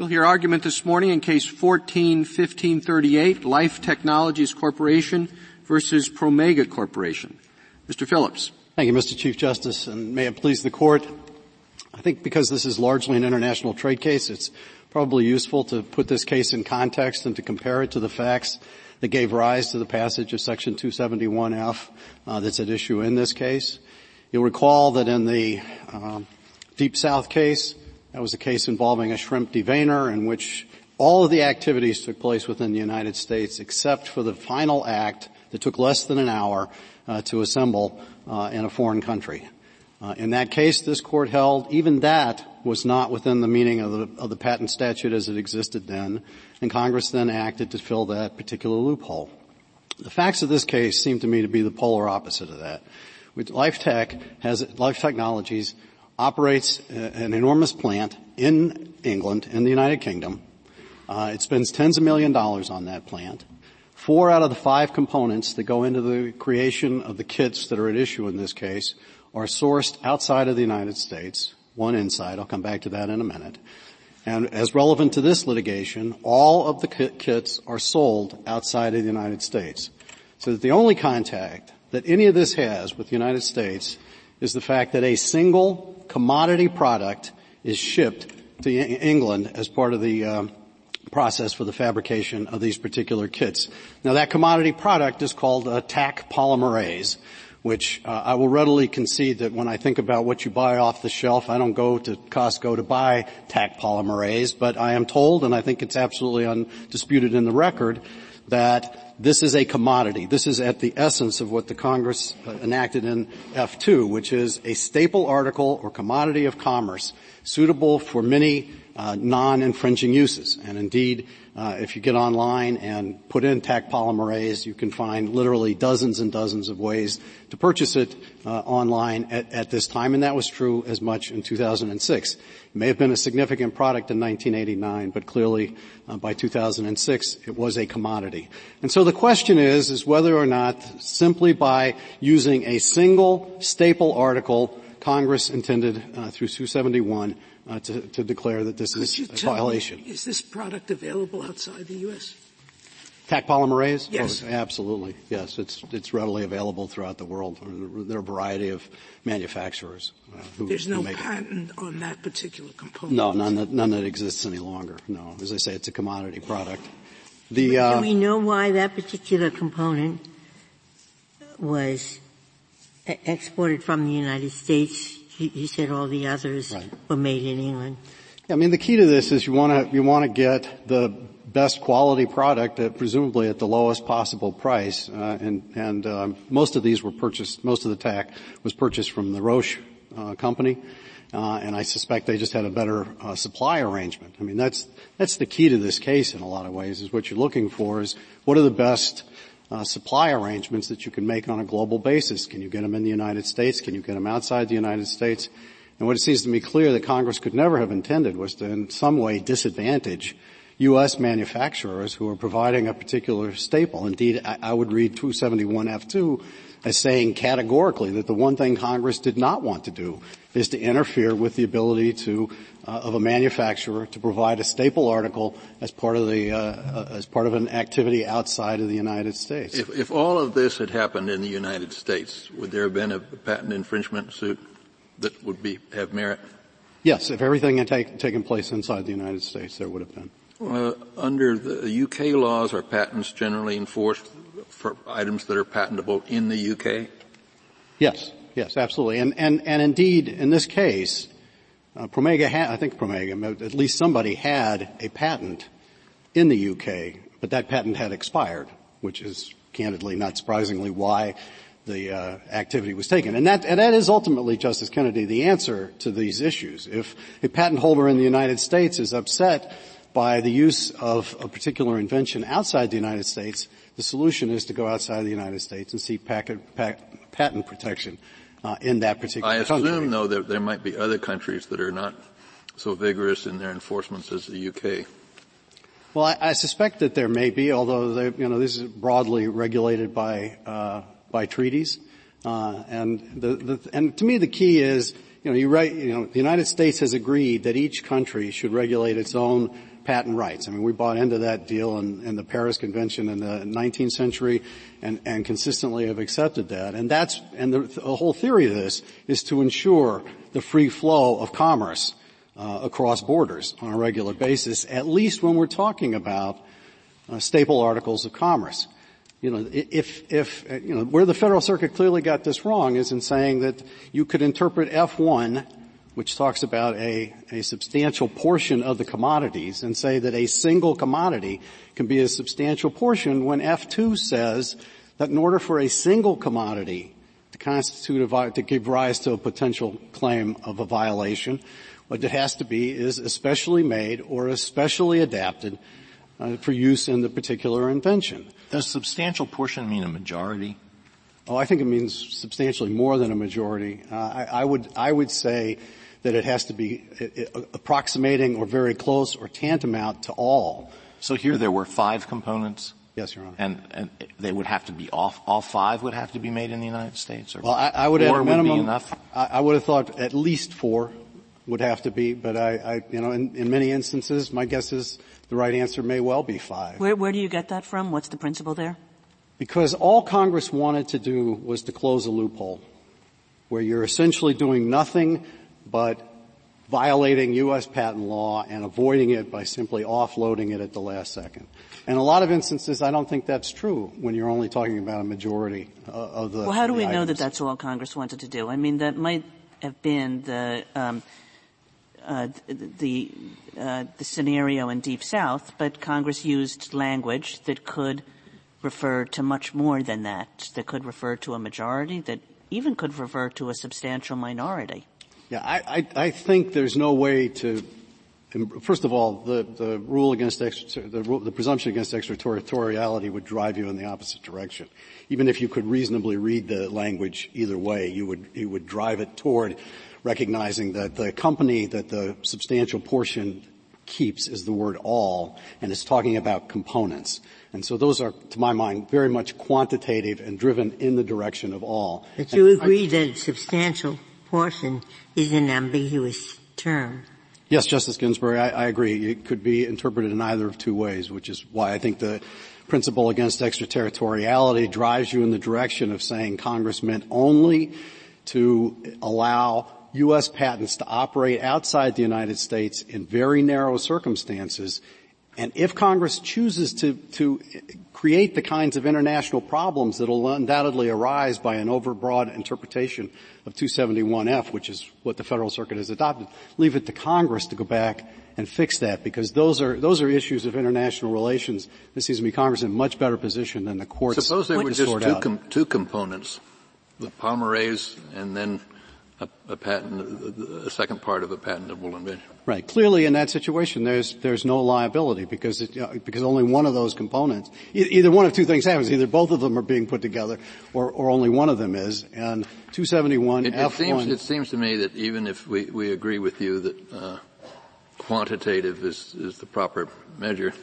We'll hear argument this morning in case 14-1538, Life Technologies Corporation versus Promega Corporation. Mr. Phillips. Thank you, Mr. Chief Justice, and may it please the court. I think because this is largely an international trade case, it's probably useful to put this case in context and to compare it to the facts that gave rise to the passage of Section 271F uh, that's at issue in this case. You'll recall that in the uh, Deep South case, that was a case involving a shrimp deveiner in which all of the activities took place within the United States except for the final act that took less than an hour uh, to assemble uh, in a foreign country. Uh, in that case, this court held even that was not within the meaning of the, of the patent statute as it existed then, and Congress then acted to fill that particular loophole. The facts of this case seem to me to be the polar opposite of that. Life Tech has, Life Technologies operates an enormous plant in England, in the United Kingdom. Uh, it spends tens of million dollars on that plant. Four out of the five components that go into the creation of the kits that are at issue in this case are sourced outside of the United States, one inside. I'll come back to that in a minute. And as relevant to this litigation, all of the kits are sold outside of the United States. So that the only contact that any of this has with the United States is the fact that a single commodity product is shipped to England as part of the uh, process for the fabrication of these particular kits. Now that commodity product is called a Taq polymerase, which uh, I will readily concede that when I think about what you buy off the shelf, I don't go to Costco to buy Taq polymerase, but I am told, and I think it's absolutely undisputed in the record, that this is a commodity. This is at the essence of what the Congress uh, enacted in F2, which is a staple article or commodity of commerce suitable for many uh, non-infringing uses. And indeed, uh, if you get online and put in Taq polymerase, you can find literally dozens and dozens of ways to purchase it uh, online at, at, this time, and that was true as much in 2006. It may have been a significant product in 1989, but clearly uh, by 2006 it was a commodity. And so the question is, is whether or not simply by using a single staple article, Congress intended uh, through 271 uh, to, to, declare that this Could is a violation. Me, is this product available outside the U.S.? Taq polymerase? Yes. Oh, absolutely. Yes, it's it's readily available throughout the world. There are a variety of manufacturers uh, who There's no who patent it. on that particular component. No, none that none that exists any longer. No, as I say, it's a commodity product. The uh, do we know why that particular component was exported from the United States you said all the others right. were made in England. I mean, the key to this is you want to you want to get the best quality product, at, presumably at the lowest possible price. Uh, and and um, most of these were purchased. Most of the Taq was purchased from the Roche uh, company, uh, and I suspect they just had a better uh, supply arrangement. I mean, that's that's the key to this case in a lot of ways. Is what you're looking for is what are the best uh, supply arrangements that you can make on a global basis. Can you get them in the United States? Can you get them outside the United States? And what it seems to me clear that Congress could never have intended was to in some way disadvantage U.S. manufacturers who are providing a particular staple. Indeed, I, I would read 271F2 as saying categorically that the one thing Congress did not want to do is to interfere with the ability to uh, of a manufacturer to provide a staple article as part of the uh, uh, as part of an activity outside of the United States. If, if all of this had happened in the United States, would there have been a patent infringement suit that would be have merit? Yes, if everything had take, taken place inside the United States, there would have been. Uh, under the UK laws, are patents generally enforced for items that are patentable in the UK? Yes, yes, absolutely. And, and, and indeed, in this case, uh, Promega had, I think Promega, at least somebody had a patent in the UK, but that patent had expired, which is candidly, not surprisingly, why the uh, activity was taken. And that, and that is ultimately, Justice Kennedy, the answer to these issues. If a patent holder in the United States is upset by the use of a particular invention outside the United States, the solution is to go outside the United States and seek packet, pack, patent protection uh, in that particular I assume, though, that there might be other countries that are not so vigorous in their enforcements as the UK. Well, I, I suspect that there may be, although they, you know this is broadly regulated by uh, by treaties, uh, and the, the, and to me the key is you know, you write, you know, the United States has agreed that each country should regulate its own patent rights. I mean, we bought into that deal in, in the Paris Convention in the 19th century and, and consistently have accepted that. And that's, and the, the whole theory of this is to ensure the free flow of commerce uh, across borders on a regular basis, at least when we're talking about uh, staple articles of commerce. You know, if, if, uh, you know, where the Federal Circuit clearly got this wrong is in saying that you could interpret F1 which talks about a, a substantial portion of the commodities and say that a single commodity can be a substantial portion when F2 says that in order for a single commodity to constitute a, to give rise to a potential claim of a violation, what it has to be is especially made or especially adapted uh, for use in the particular invention. Does substantial portion mean a majority? Oh, I think it means substantially more than a majority. Uh, I, I, would I would say that it has to be approximating or very close or tantamount to all. So here there were five components? Yes, Your Honor. And, and they would have to be off, all five would have to be made in the United States? Or well, I, I would at a minimum, would enough? I, I, would have thought at least four would have to be, but I, I you know, in, in, many instances, my guess is the right answer may well be five. Where, where do you get that from? What's the principle there? Because all Congress wanted to do was to close a loophole where you're essentially doing nothing but violating U.S. patent law and avoiding it by simply offloading it at the last second. In a lot of instances, I don't think that's true when you're only talking about a majority uh, of the. Well, how do we items. know that that's all Congress wanted to do? I mean, that might have been the um, uh, the uh, the scenario in Deep South, but Congress used language that could refer to much more than that. That could refer to a majority. That even could refer to a substantial minority. Yeah, I, I, I think there's no way to First of all, the, the rule against the, the, presumption against extraterritoriality would drive you in the opposite direction. Even if you could reasonably read the language either way, you would you would drive it toward recognizing that the company that the substantial portion keeps is the word all, and it's talking about components. And so those are, to my mind, very much quantitative and driven in the direction of all. But you agree I, that substantial portion is an ambiguous term. Yes, Justice Ginsburg, I, I, agree. It could be interpreted in either of two ways, which is why I think the principle against extraterritoriality drives you in the direction of saying Congress meant only to allow U.S. patents to operate outside the United States in very narrow circumstances. And if Congress chooses to, to create the kinds of international problems that will undoubtedly arise by an overbroad interpretation of 271F, which is what the Federal Circuit has adopted, leave it to Congress to go back and fix that because those are those are issues of international relations. This seems to me Congress in a much better position than the courts. Suppose they were just two, com- two components, the polymerase and then a, a, patent, a second part of a patentable invention. Right. Clearly, in that situation, there's there's no liability because it, uh, because only one of those components, either one of two things happens: either both of them are being put together, or or only one of them is. And 271 it, F1. It seems, it seems to me that even if we we agree with you that uh, quantitative is is the proper measure,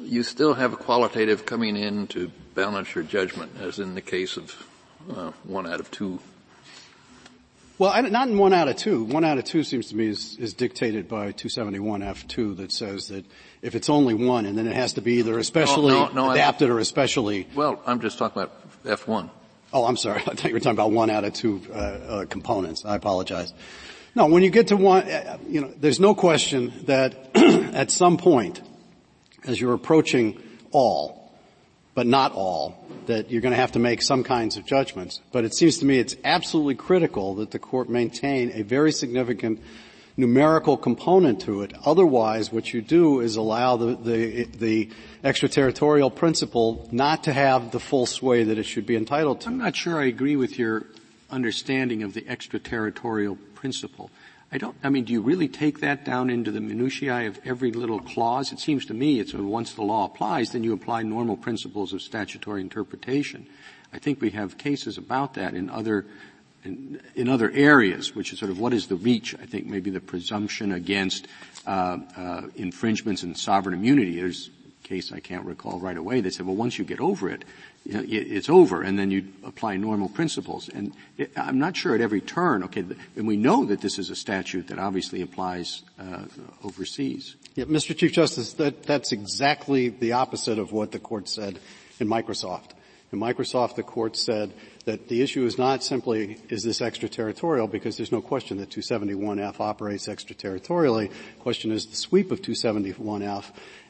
you still have a qualitative coming in to balance your judgment, as in the case of uh, one out of two well, I, not in one out of two. One out of two seems to me is, is dictated by 271F2 that says that if it's only one, and then it has to be either especially no, no, no, adapted or especially. Well, I'm just talking about F1. Oh, I'm sorry. I thought you were talking about one out of two uh, uh, components. I apologize. No, when you get to one, uh, you know, there's no question that at some point, as you're approaching all, but not all, that you're going to have to make some kinds of judgments. But it seems to me it's absolutely critical that the court maintain a very significant numerical component to it. Otherwise, what you do is allow the, the, the extraterritorial principle not to have the full sway that it should be entitled to. I'm not sure I agree with your understanding of the extraterritorial principle. I don't, I mean, do you really take that down into the minutiae of every little clause? It seems to me it's once the law applies, then you apply normal principles of statutory interpretation. I think we have cases about that in other, in, in other areas, which is sort of what is the reach? I think maybe the presumption against uh, uh, infringements and sovereign immunity. There's case I can't recall right away that said, well, once you get over it, it's over, and then you apply normal principles. And I'm not sure at every turn. Okay, and we know that this is a statute that obviously applies uh, overseas. Yeah, Mr. Chief Justice, that, that's exactly the opposite of what the court said in Microsoft. In Microsoft, the court said that the issue is not simply is this extraterritorial because there's no question that 271F operates extraterritorially. The question is the sweep of 271F.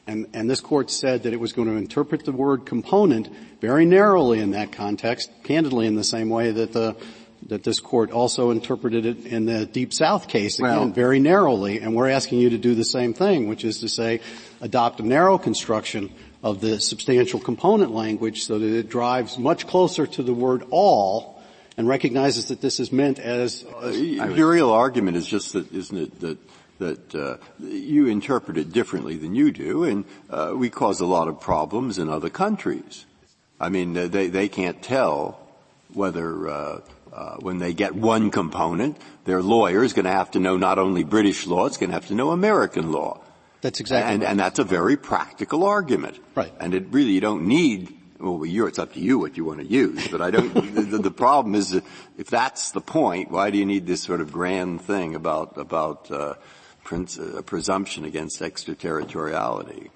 And, and this court said that it was going to interpret the word component very narrowly in that context, candidly in the same way that the that this court also interpreted it in the Deep South case, again, well, very narrowly, and we're asking you to do the same thing, which is to say, adopt a narrow construction of the substantial component language so that it drives much closer to the word all and recognizes that this is meant as, as your real argument is just that isn't it that that uh, you interpret it differently than you do and uh, we cause a lot of problems in other countries i mean they they can't tell whether uh, uh, when they get one component, their lawyer is going to have to know not only British law, it's going to have to know American law. That's exactly and, right. and that's a very practical argument. Right. And it really, you don't need, well, it's up to you what you want to use, but I don't, the, the, problem is that if that's the point, why do you need this sort of grand thing about, about, uh, uh, a presumption against extraterritoriality?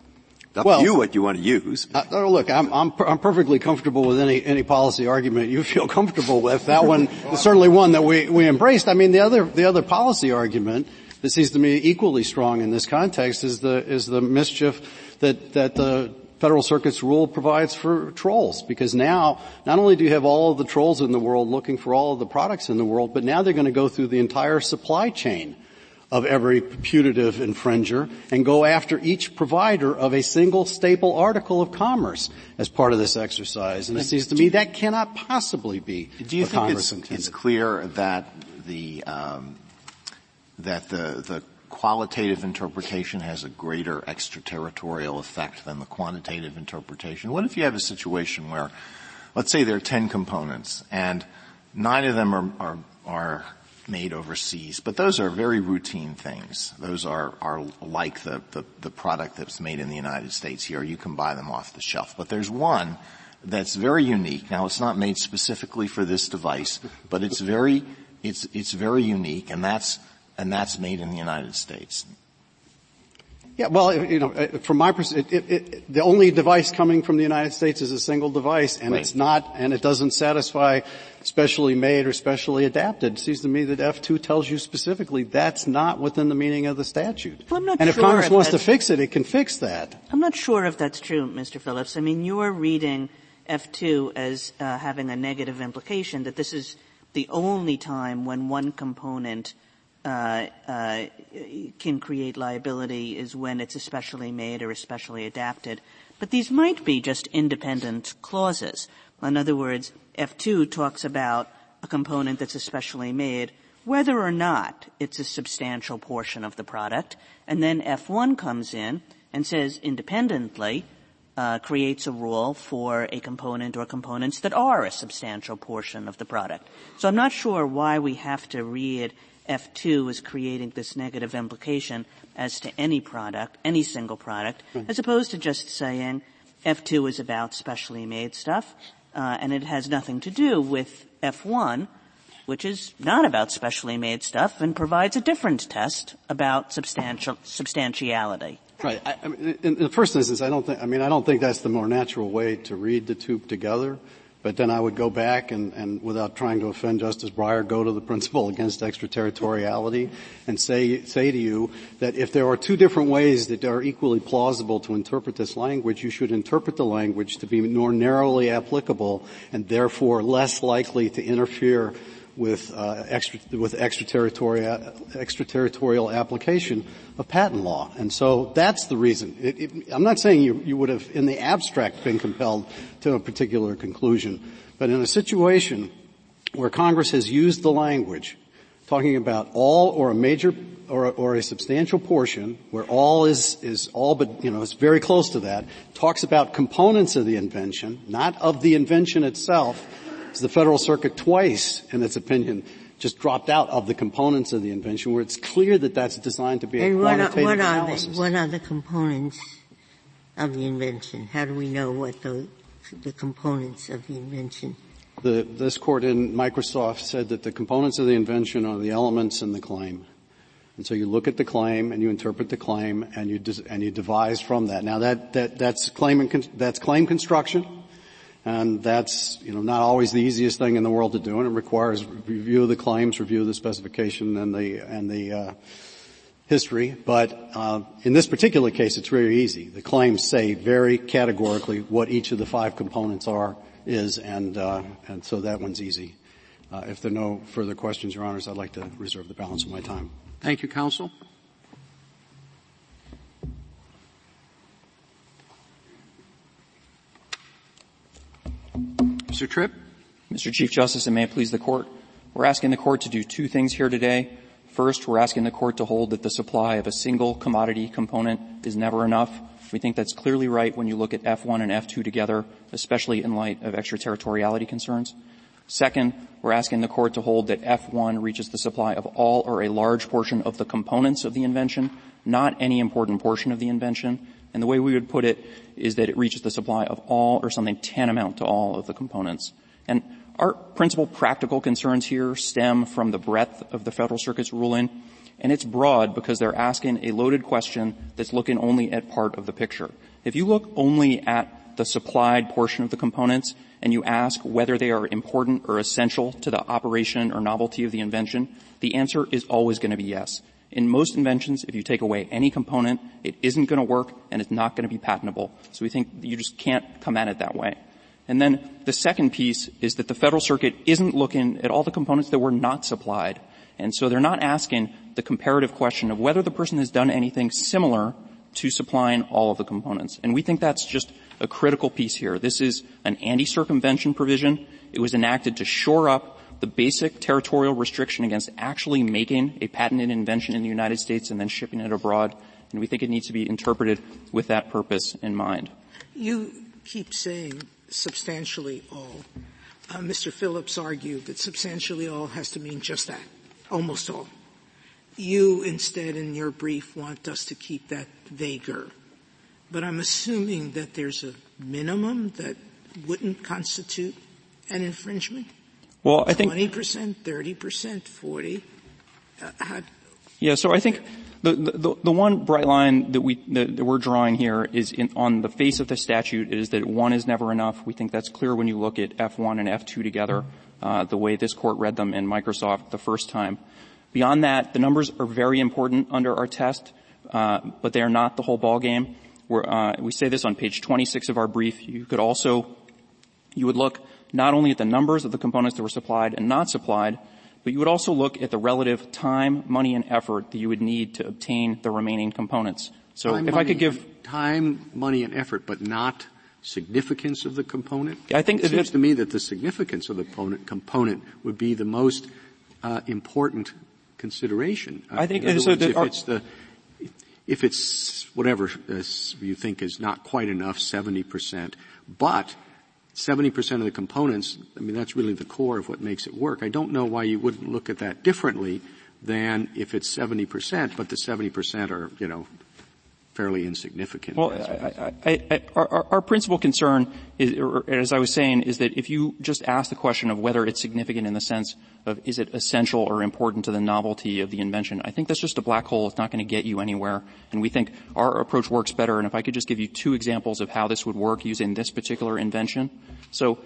Up well, to you what you want to use. Uh, look, I'm, I'm, I'm perfectly comfortable with any, any policy argument you feel comfortable with. That one is certainly one that we, we embraced. I mean, the other, the other policy argument that seems to me equally strong in this context is the, is the mischief that, that the Federal Circuit's rule provides for trolls. Because now, not only do you have all of the trolls in the world looking for all of the products in the world, but now they're going to go through the entire supply chain of every putative infringer and go after each provider of a single staple article of commerce as part of this exercise. And it seems to me that cannot possibly be Do you think Congress it's, it's clear that the um, that the the qualitative interpretation has a greater extraterritorial effect than the quantitative interpretation? What if you have a situation where, let's say there are ten components and nine of them are, are, are made overseas, but those are very routine things. Those are, are like the, the, the product that's made in the United States here. You can buy them off the shelf. But there's one that's very unique. Now it's not made specifically for this device, but it's very, it's, it's very unique and that's, and that's made in the United States. Yeah, well, you know, uh, from my perspective, the only device coming from the United States is a single device, and right. it's not, and it doesn't satisfy specially made or specially adapted. It seems to me that F2 tells you specifically that's not within the meaning of the statute. Well, I'm not and sure if Congress if wants to fix it, it can fix that. I'm not sure if that's true, Mr. Phillips. I mean, you're reading F2 as uh, having a negative implication that this is the only time when one component can create liability is when it's especially made or especially adapted. But these might be just independent clauses. In other words, F2 talks about a component that's especially made, whether or not it's a substantial portion of the product, and then F1 comes in and says independently, uh, creates a rule for a component or components that are a substantial portion of the product. So I'm not sure why we have to read F2 is creating this negative implication as to any product, any single product, mm-hmm. as opposed to just saying F2 is about specially made stuff, uh, and it has nothing to do with F1, which is not about specially made stuff and provides a different test about substantial substantiality. Right. I, I mean, in, in the first instance, I don't think. I mean, I don't think that's the more natural way to read the two together. But then I would go back and, and without trying to offend Justice Breyer, go to the principle against extraterritoriality and say, say to you that if there are two different ways that are equally plausible to interpret this language, you should interpret the language to be more narrowly applicable and therefore less likely to interfere with, uh, extra, with extraterritorial, extraterritorial application of patent law. And so that's the reason. It, it, I'm not saying you, you would have, in the abstract, been compelled to a particular conclusion, but in a situation where Congress has used the language talking about all or a major or, or, a substantial portion where all is, is all but, you know, it's very close to that, talks about components of the invention, not of the invention itself, the Federal Circuit twice, in its opinion, just dropped out of the components of the invention where it's clear that that's designed to be and a quantitative what are, what analysis. Are the, what are the components of the invention? How do we know what the, the components of the invention? The, this court in Microsoft said that the components of the invention are the elements in the claim. And so you look at the claim and you interpret the claim and you, and you devise from that. Now that, that, that's claim, that's claim construction. And that's, you know, not always the easiest thing in the world to do and it requires review of the claims, review of the specification and the, and the, uh, history, but uh, in this particular case, it's very easy. The claims say very categorically what each of the five components are, is, and uh, and so that one's easy. Uh, if there are no further questions, Your Honors, I'd like to reserve the balance of my time. Thank you, Counsel. Mr. Tripp. Mr. Chief Justice, and may it please the Court, we're asking the Court to do two things here today. First, we're asking the Court to hold that the supply of a single commodity component is never enough. We think that's clearly right when you look at F1 and F2 together, especially in light of extraterritoriality concerns. Second, we're asking the court to hold that F1 reaches the supply of all or a large portion of the components of the invention, not any important portion of the invention. And the way we would put it is that it reaches the supply of all or something tantamount to all of the components. And our principal practical concerns here stem from the breadth of the Federal Circuit's ruling, and it's broad because they're asking a loaded question that's looking only at part of the picture. If you look only at the supplied portion of the components, and you ask whether they are important or essential to the operation or novelty of the invention, the answer is always going to be yes. In most inventions, if you take away any component, it isn't going to work and it's not going to be patentable. So we think you just can't come at it that way. And then the second piece is that the Federal Circuit isn't looking at all the components that were not supplied. And so they're not asking the comparative question of whether the person has done anything similar to supplying all of the components. And we think that's just a critical piece here. This is an anti-circumvention provision. It was enacted to shore up the basic territorial restriction against actually making a patented invention in the United States and then shipping it abroad. And we think it needs to be interpreted with that purpose in mind. You keep saying substantially all. Uh, Mr. Phillips argued that substantially all has to mean just that, almost all. You instead in your brief want us to keep that vaguer. But I'm assuming that there's a minimum that wouldn't constitute an infringement? Well, I think 20%, 30%, 40. Uh, how, yeah, so I think the, the, the one bright line that we that, we're drawing here is in, on the face of the statute is that one is never enough. We think that's clear when you look at F1 and F2 together, uh, the way this court read them in Microsoft the first time. Beyond that, the numbers are very important under our test, uh, but they are not the whole ball game. Uh, we say this on page 26 of our brief. You could also, you would look not only at the numbers of the components that were supplied and not supplied, but you would also look at the relative time, money, and effort that you would need to obtain the remaining components. So time, if money, I could give time, money, and effort, but not significance of the component. I think it seems to me that the significance of the component, component would be the most uh, important consideration. I think so words, if it's the if it's whatever uh, you think is not quite enough, 70%, but 70% of the components, I mean, that's really the core of what makes it work. I don't know why you wouldn't look at that differently than if it's 70%, but the 70% are, you know, fairly insignificant. Well, I, I, I, our, our, principal concern, is, as I was saying, is that if you just ask the question of whether it's significant in the sense of is it essential or important to the novelty of the invention, I think that's just a black hole. It's not going to get you anywhere. And we think our approach works better. And if I could just give you two examples of how this would work using this particular invention. So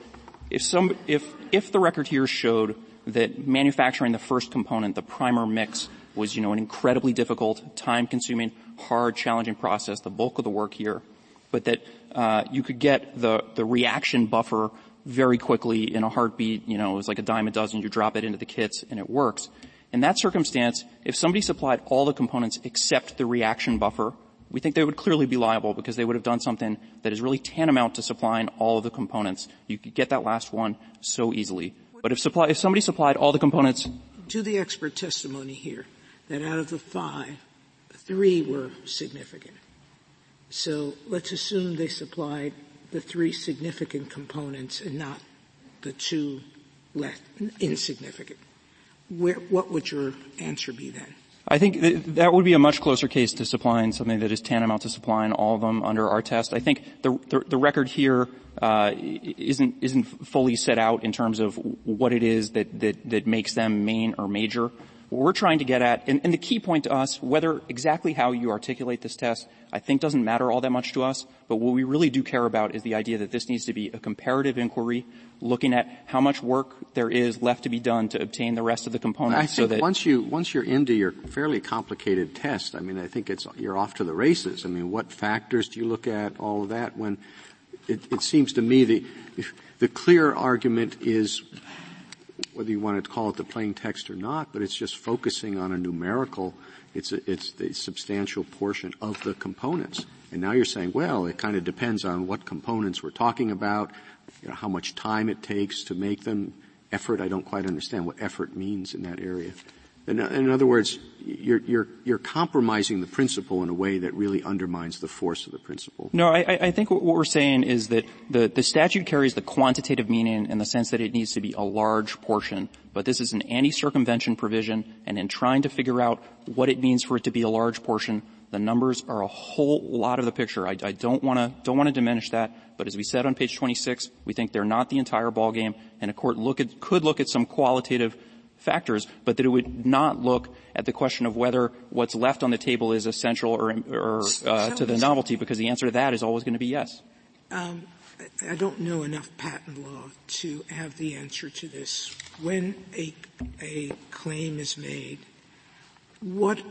if some, if, if the record here showed that manufacturing the first component, the primer mix, was, you know, an incredibly difficult, time-consuming, hard, challenging process, the bulk of the work here, but that uh, you could get the, the reaction buffer very quickly in a heartbeat, you know, it was like a dime a dozen, you drop it into the kits and it works. In that circumstance, if somebody supplied all the components except the reaction buffer, we think they would clearly be liable because they would have done something that is really tantamount to supplying all of the components. You could get that last one so easily. But if, supply, if somebody supplied all the components. To the expert testimony here, that out of the five, three were significant. So let's assume they supplied the three significant components and not the two less insignificant. Where, what would your answer be then? I think th- that would be a much closer case to supplying something that is tantamount to supplying all of them under our test. I think the, the, the record here uh, isn't isn't fully set out in terms of what it is that, that that makes them main or major. What we're trying to get at, and, and the key point to us, whether exactly how you articulate this test, I think doesn't matter all that much to us, but what we really do care about is the idea that this needs to be a comparative inquiry, looking at how much work there is left to be done to obtain the rest of the components. I think so once you once you're into your fairly complicated test, I mean, I think it's you're off to the races. I mean, what factors do you look at? All of that. When it, it seems to me the the clear argument is whether you want to call it the plain text or not, but it's just focusing on a numerical, it's, a, it's the substantial portion of the components. And now you're saying, well, it kind of depends on what components we're talking about, you know, how much time it takes to make them, effort, I don't quite understand what effort means in that area. In, in other words, you're, you're, you're, compromising the principle in a way that really undermines the force of the principle. No, I, I think what we're saying is that the, the statute carries the quantitative meaning in the sense that it needs to be a large portion, but this is an anti-circumvention provision, and in trying to figure out what it means for it to be a large portion, the numbers are a whole lot of the picture. I, I don't want to don't want to diminish that, but as we said on page 26, we think they're not the entire ballgame, and a court look at, could look at some qualitative factors, but that it would not look at the question of whether what's left on the table is essential or, or uh, to the novelty, because the answer to that is always going to be yes. Um, I don't know enough patent law to have the answer to this. When a, a claim is made, what,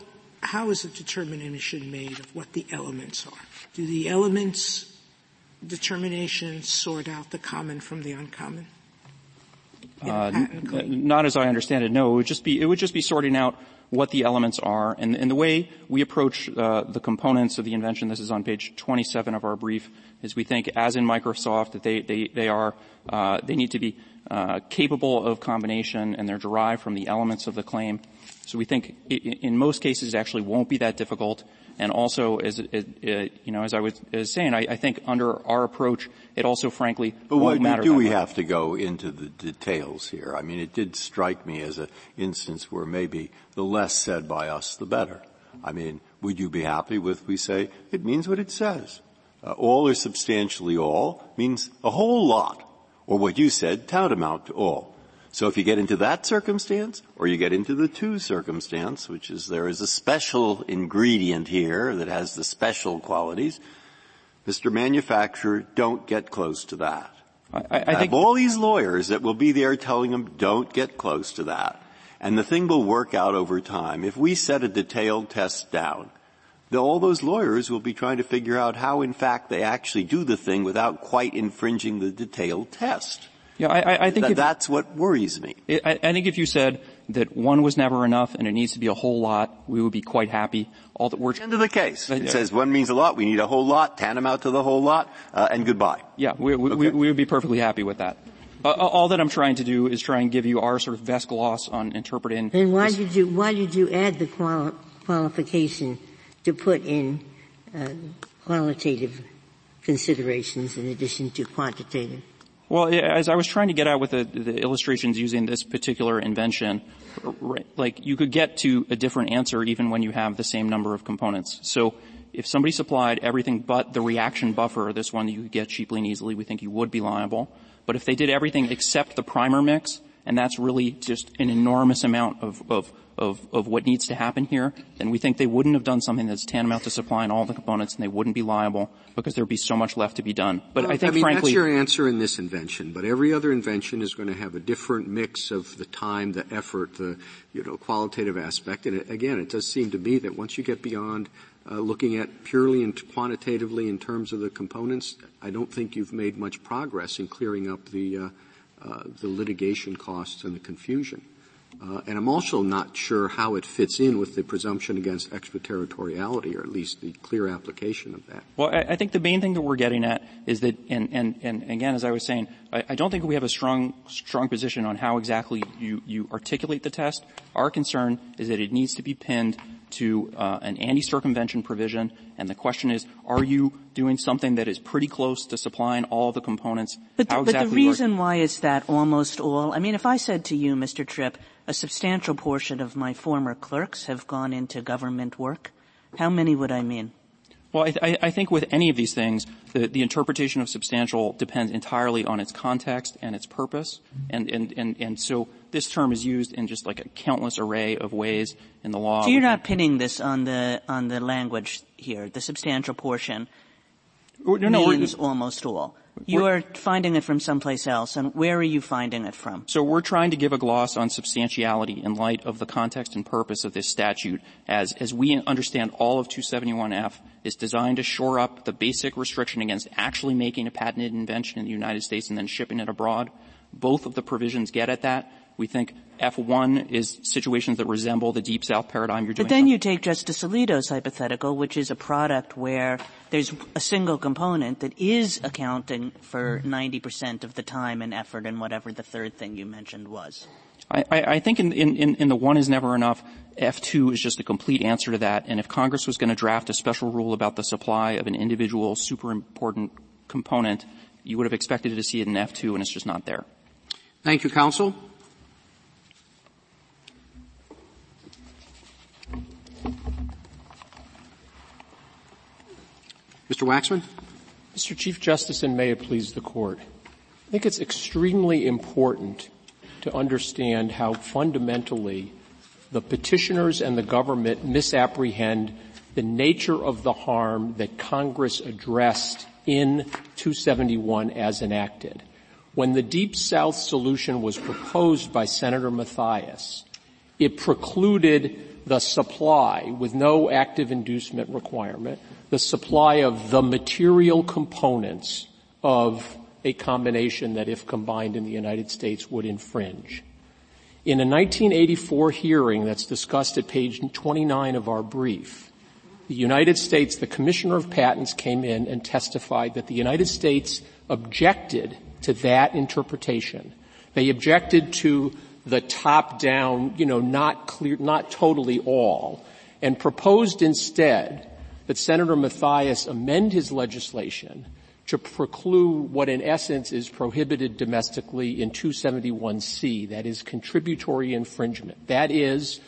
how is a determination made of what the elements are? Do the elements determination sort out the common from the uncommon? Uh, not as I understand it. No, it would just be it would just be sorting out what the elements are, and, and the way we approach uh, the components of the invention. This is on page 27 of our brief. Is we think, as in Microsoft, that they they they are uh, they need to be uh, capable of combination, and they're derived from the elements of the claim. So we think in most cases it actually won't be that difficult. And also, as you know, as I was as saying, I, I, think under our approach, it also, frankly, but won't what, do we much. have to go into the details here? I mean, it did strike me as an instance where maybe the less said by us, the better. I mean, would you be happy with we say it means what it says? Uh, all or substantially all means a whole lot, or what you said, tantamount to all. So if you get into that circumstance, or you get into the two circumstance, which is there is a special ingredient here that has the special qualities, Mr. Manufacturer, don't get close to that. I, I, I have all these lawyers that will be there telling them, don't get close to that. And the thing will work out over time. If we set a detailed test down, all those lawyers will be trying to figure out how in fact they actually do the thing without quite infringing the detailed test. Yeah, I, I think if, that's what worries me. I, I, think if you said that one was never enough and it needs to be a whole lot, we would be quite happy. All that we're end of the case. It says one means a lot. We need a whole lot, tantamount to the whole lot, uh, and goodbye. Yeah, we, we, okay. we, we, would be perfectly happy with that. Uh, all that I'm trying to do is try and give you our sort of best gloss on interpreting. And why did you why did you add the quali- qualification to put in uh, qualitative considerations in addition to quantitative? Well, as I was trying to get out with the, the, illustrations using this particular invention, like you could get to a different answer even when you have the same number of components. So if somebody supplied everything but the reaction buffer, this one you could get cheaply and easily, we think you would be liable. But if they did everything except the primer mix, and that's really just an enormous amount of, of of, of what needs to happen here, then we think they wouldn't have done something that's tantamount to supplying all the components and they wouldn't be liable because there'd be so much left to be done. But well, I think I mean, frankly. That's your answer in this invention, but every other invention is going to have a different mix of the time, the effort, the, you know, qualitative aspect. And it, again, it does seem to me that once you get beyond uh, looking at purely and quantitatively in terms of the components, I don't think you've made much progress in clearing up the, uh, uh, the litigation costs and the confusion. Uh, and I'm also not sure how it fits in with the presumption against extraterritoriality, or at least the clear application of that. Well, I, I think the main thing that we're getting at is that, and, and, and again, as I was saying, I, I, don't think we have a strong, strong position on how exactly you, you articulate the test. Our concern is that it needs to be pinned to uh, an anti-circumvention provision, and the question is, are you doing something that is pretty close to supplying all the components? But, the, exactly but the reason why is that almost all, I mean, if I said to you, Mr. Tripp, a substantial portion of my former clerks have gone into government work, how many would I mean? Well, I, I, think with any of these things, the, the, interpretation of substantial depends entirely on its context and its purpose. And, and, and, and so this term is used in just like a countless array of ways in the law. So you're not pinning this on the, on the language here, the substantial portion no, no, means almost all. You are finding it from someplace else, and where are you finding it from? So we're trying to give a gloss on substantiality in light of the context and purpose of this statute, as as we understand all of 271F is designed to shore up the basic restriction against actually making a patented invention in the United States and then shipping it abroad. Both of the provisions get at that. We think F1 is situations that resemble the Deep South paradigm you're doing. But then you take Justice Alito's hypothetical, which is a product where there's a single component that is accounting for 90% of the time and effort and whatever the third thing you mentioned was. I, I think in, in, in, the one is never enough, F2 is just a complete answer to that. And if Congress was going to draft a special rule about the supply of an individual super important component, you would have expected to see it in F2 and it's just not there. Thank you, counsel. Mr. Waxman? Mr. Chief Justice, and may it please the Court. I think it's extremely important to understand how fundamentally the petitioners and the government misapprehend the nature of the harm that Congress addressed in 271 as enacted. When the Deep South solution was proposed by Senator Mathias, it precluded the supply with no active inducement requirement the supply of the material components of a combination that if combined in the United States would infringe. In a 1984 hearing that's discussed at page 29 of our brief, the United States, the Commissioner of Patents came in and testified that the United States objected to that interpretation. They objected to the top down, you know, not clear, not totally all, and proposed instead that Senator Mathias amend his legislation to preclude what in essence is prohibited domestically in 271C, that is contributory infringement. That is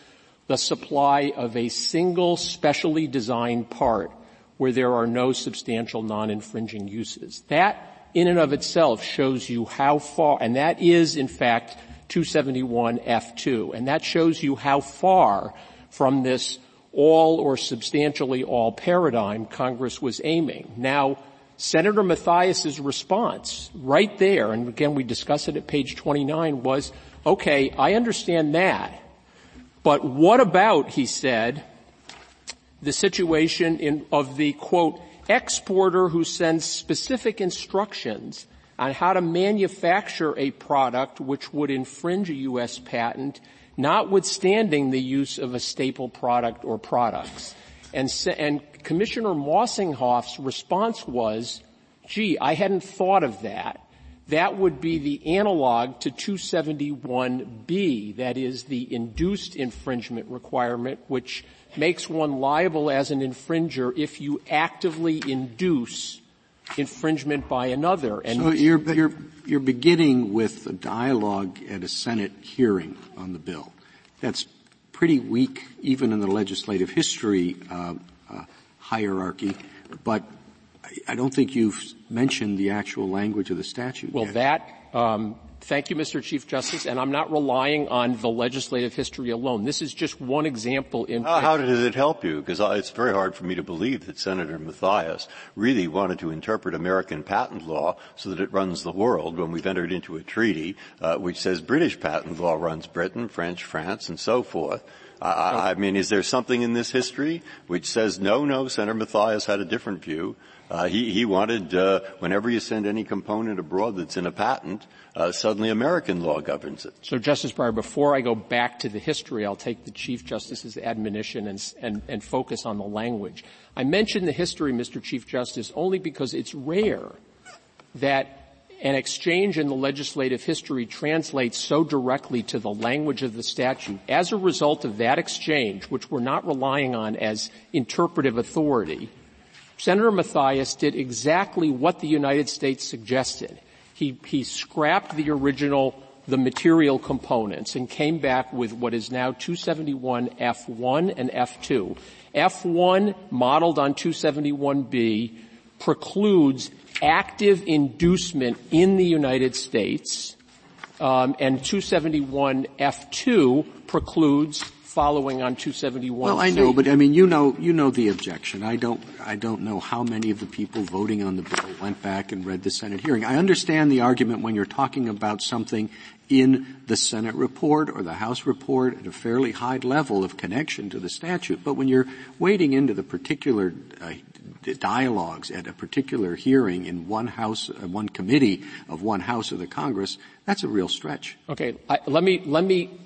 the supply of a single specially designed part where there are no substantial non-infringing uses. That in and of itself shows you how far, and that is in fact 271F2, and that shows you how far from this all or substantially all paradigm Congress was aiming. Now, Senator Mathias's response right there, and again we discuss it at page 29, was, okay, I understand that, but what about, he said, the situation in, of the quote, exporter who sends specific instructions on how to manufacture a product which would infringe a U.S. patent notwithstanding the use of a staple product or products. And, and Commissioner Mossinghoff's response was, gee, I hadn't thought of that. That would be the analog to 271B, that is the induced infringement requirement, which makes one liable as an infringer if you actively induce infringement by another. And so you're, you're, you're beginning with a dialogue at a Senate hearing on the bill. That's pretty weak, even in the legislative history uh, uh, hierarchy. But I don't think you've mentioned the actual language of the statute. Well, yet. that um, Thank you, Mr. Chief Justice, and I'm not relying on the legislative history alone. This is just one example in. How, how does it help you? Because it's very hard for me to believe that Senator Mathias really wanted to interpret American patent law so that it runs the world when we've entered into a treaty uh, which says British patent law runs Britain, French, France, and so forth. I, I mean, is there something in this history which says no, no, Senator Mathias had a different view? Uh, he, he wanted, uh, whenever you send any component abroad that's in a patent, uh, suddenly American law governs it. So, Justice Breyer, before I go back to the history, I'll take the Chief Justice's admonition and, and, and focus on the language. I mention the history, Mr. Chief Justice, only because it's rare that an exchange in the legislative history translates so directly to the language of the statute, as a result of that exchange, which we're not relying on as interpretive authority, Senator Mathias did exactly what the United States suggested. He, he scrapped the original, the material components and came back with what is now 271 F1 and F2. F1, modeled on 271B, precludes active inducement in the United States, um, and 271 F2 precludes following on 271. Well, I know, but I mean, you know, you know the objection. I don't, I don't know how many of the people voting on the bill went back and read the Senate hearing. I understand the argument when you're talking about something in the Senate report or the House report at a fairly high level of connection to the statute. But when you're wading into the particular uh, dialogues at a particular hearing in one House, uh, one committee of one House of the Congress, that's a real stretch. Okay, I, let me let me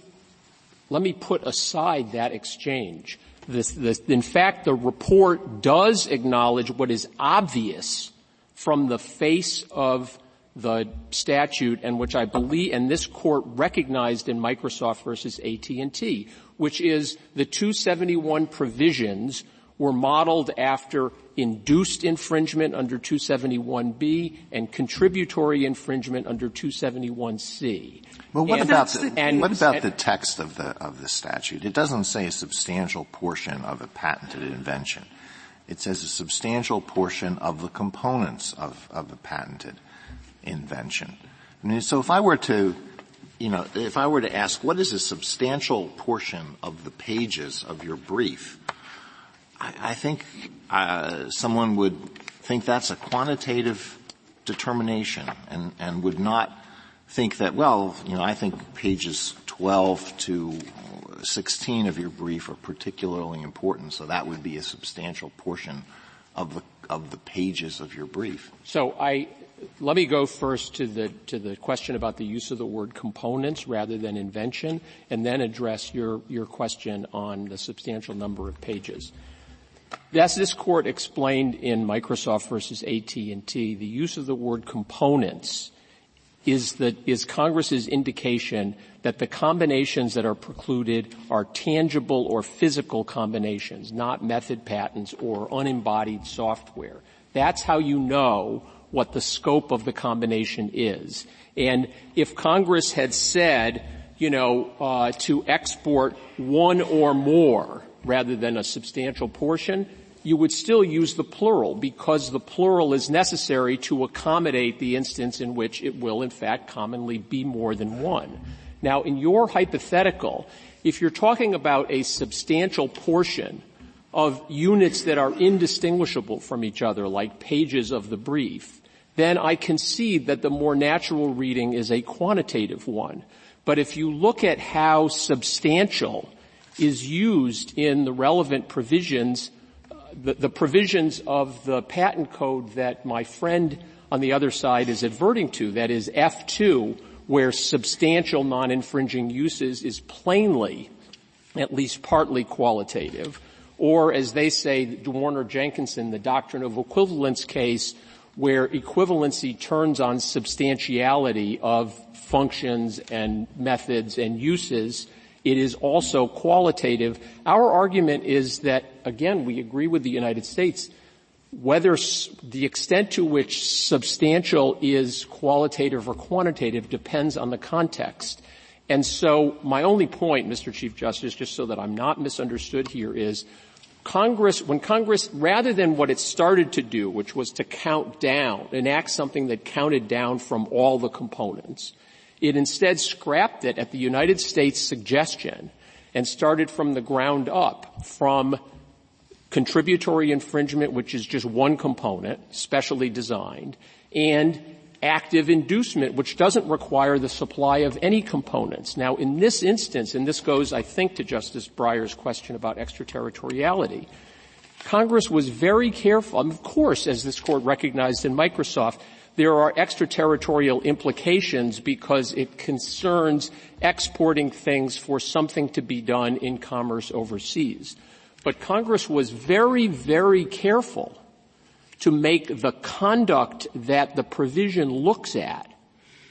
let me put aside that exchange. This, this, in fact, the report does acknowledge what is obvious from the face of the statute and which I believe, and this court recognized in Microsoft versus AT&T, which is the 271 provisions were modeled after induced infringement under 271B and contributory infringement under 271C. Well, what about the, and, what about the text of the of the statute? It doesn't say a substantial portion of a patented invention. It says a substantial portion of the components of, of a patented invention. I mean, so if I were to, you know, if I were to ask what is a substantial portion of the pages of your brief, I, I think uh, someone would think that's a quantitative determination and, and would not think that, well, you know, I think pages 12 to 16 of your brief are particularly important, so that would be a substantial portion of the of the pages of your brief. So I let me go first to the to the question about the use of the word components rather than invention, and then address your your question on the substantial number of pages. As this court explained in Microsoft versus AT&T, the use of the word components is Congress's indication that the combinations that are precluded are tangible or physical combinations, not method patents or unembodied software. That's how you know what the scope of the combination is. And if Congress had said, you know, uh, to export one or more rather than a substantial portion, you would still use the plural because the plural is necessary to accommodate the instance in which it will in fact commonly be more than one. Now in your hypothetical, if you're talking about a substantial portion of units that are indistinguishable from each other, like pages of the brief, then I concede that the more natural reading is a quantitative one. But if you look at how substantial is used in the relevant provisions the, the provisions of the patent code that my friend on the other side is adverting to, that is F2, where substantial non-infringing uses is plainly, at least partly qualitative, or as they say, Warner Jenkinson, the doctrine of equivalence case, where equivalency turns on substantiality of functions and methods and uses, it is also qualitative. Our argument is that, again, we agree with the United States, whether the extent to which substantial is qualitative or quantitative depends on the context. And so my only point, Mr. Chief Justice, just so that I'm not misunderstood here is Congress, when Congress, rather than what it started to do, which was to count down, enact something that counted down from all the components, it instead scrapped it at the United States suggestion and started from the ground up from contributory infringement, which is just one component, specially designed, and active inducement, which doesn't require the supply of any components. Now, in this instance, and this goes, I think, to Justice Breyer's question about extraterritoriality, Congress was very careful, of course, as this court recognized in Microsoft, there are extraterritorial implications because it concerns exporting things for something to be done in commerce overseas. But Congress was very, very careful to make the conduct that the provision looks at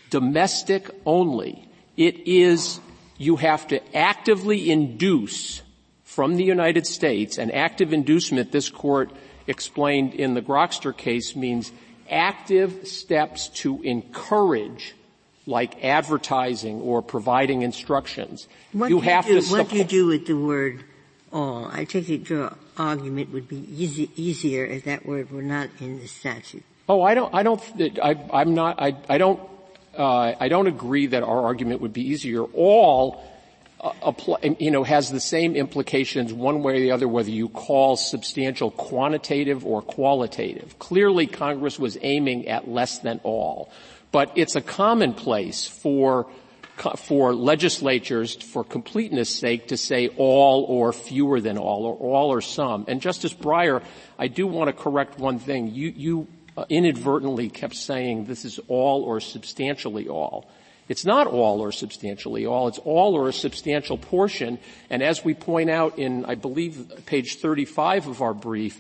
domestic only. It is, you have to actively induce from the United States, and active inducement, this court explained in the Grokster case, means active steps to encourage like advertising or providing instructions. What you have do, to. What do you do with the word all? I take it your argument would be easy, easier if that word were not in the statute. Oh, I don't. I don't. I, am not. I, I don't. Uh, I don't agree that our argument would be easier. All apply, you know, has the same implications one way or the other, whether you call substantial quantitative or qualitative. Clearly, Congress was aiming at less than all, but it's a commonplace for for legislatures, for completeness sake, to say all or fewer than all, or all or some. And Justice Breyer, I do want to correct one thing. You, you uh, inadvertently kept saying this is all or substantially all. It's not all or substantially all. It's all or a substantial portion. And as we point out in, I believe, page 35 of our brief,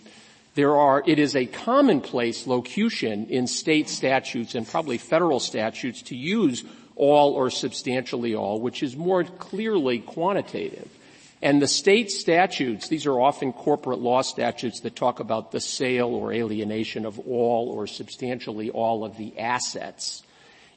there are, it is a commonplace locution in state statutes and probably federal statutes to use all or substantially all, which is more clearly quantitative. And the state statutes, these are often corporate law statutes that talk about the sale or alienation of all or substantially all of the assets.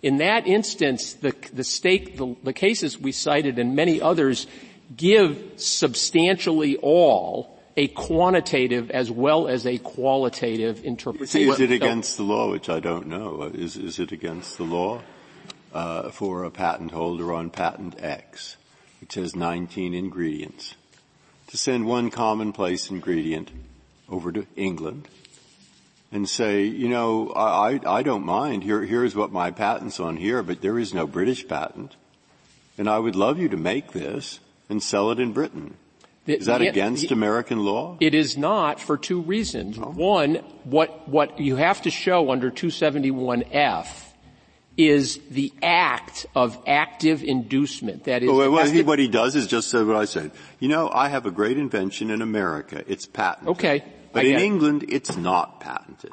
In that instance, the, the state, the, the cases we cited and many others give substantially all a quantitative as well as a qualitative interpretation. Is it against the law, which I don't know? Is, is it against the law uh, for a patent holder on patent X? which has 19 ingredients, to send one commonplace ingredient over to England and say, you know, I, I don't mind. Here, here's what my patent's on here, but there is no British patent. And I would love you to make this and sell it in Britain. Is that against American law? It is not for two reasons. Oh. One, what, what you have to show under 271F is the act of active inducement. That is, well, well, he, what he does is just what I said. You know, I have a great invention in America. It's patented. Okay. But in England, it's not patented.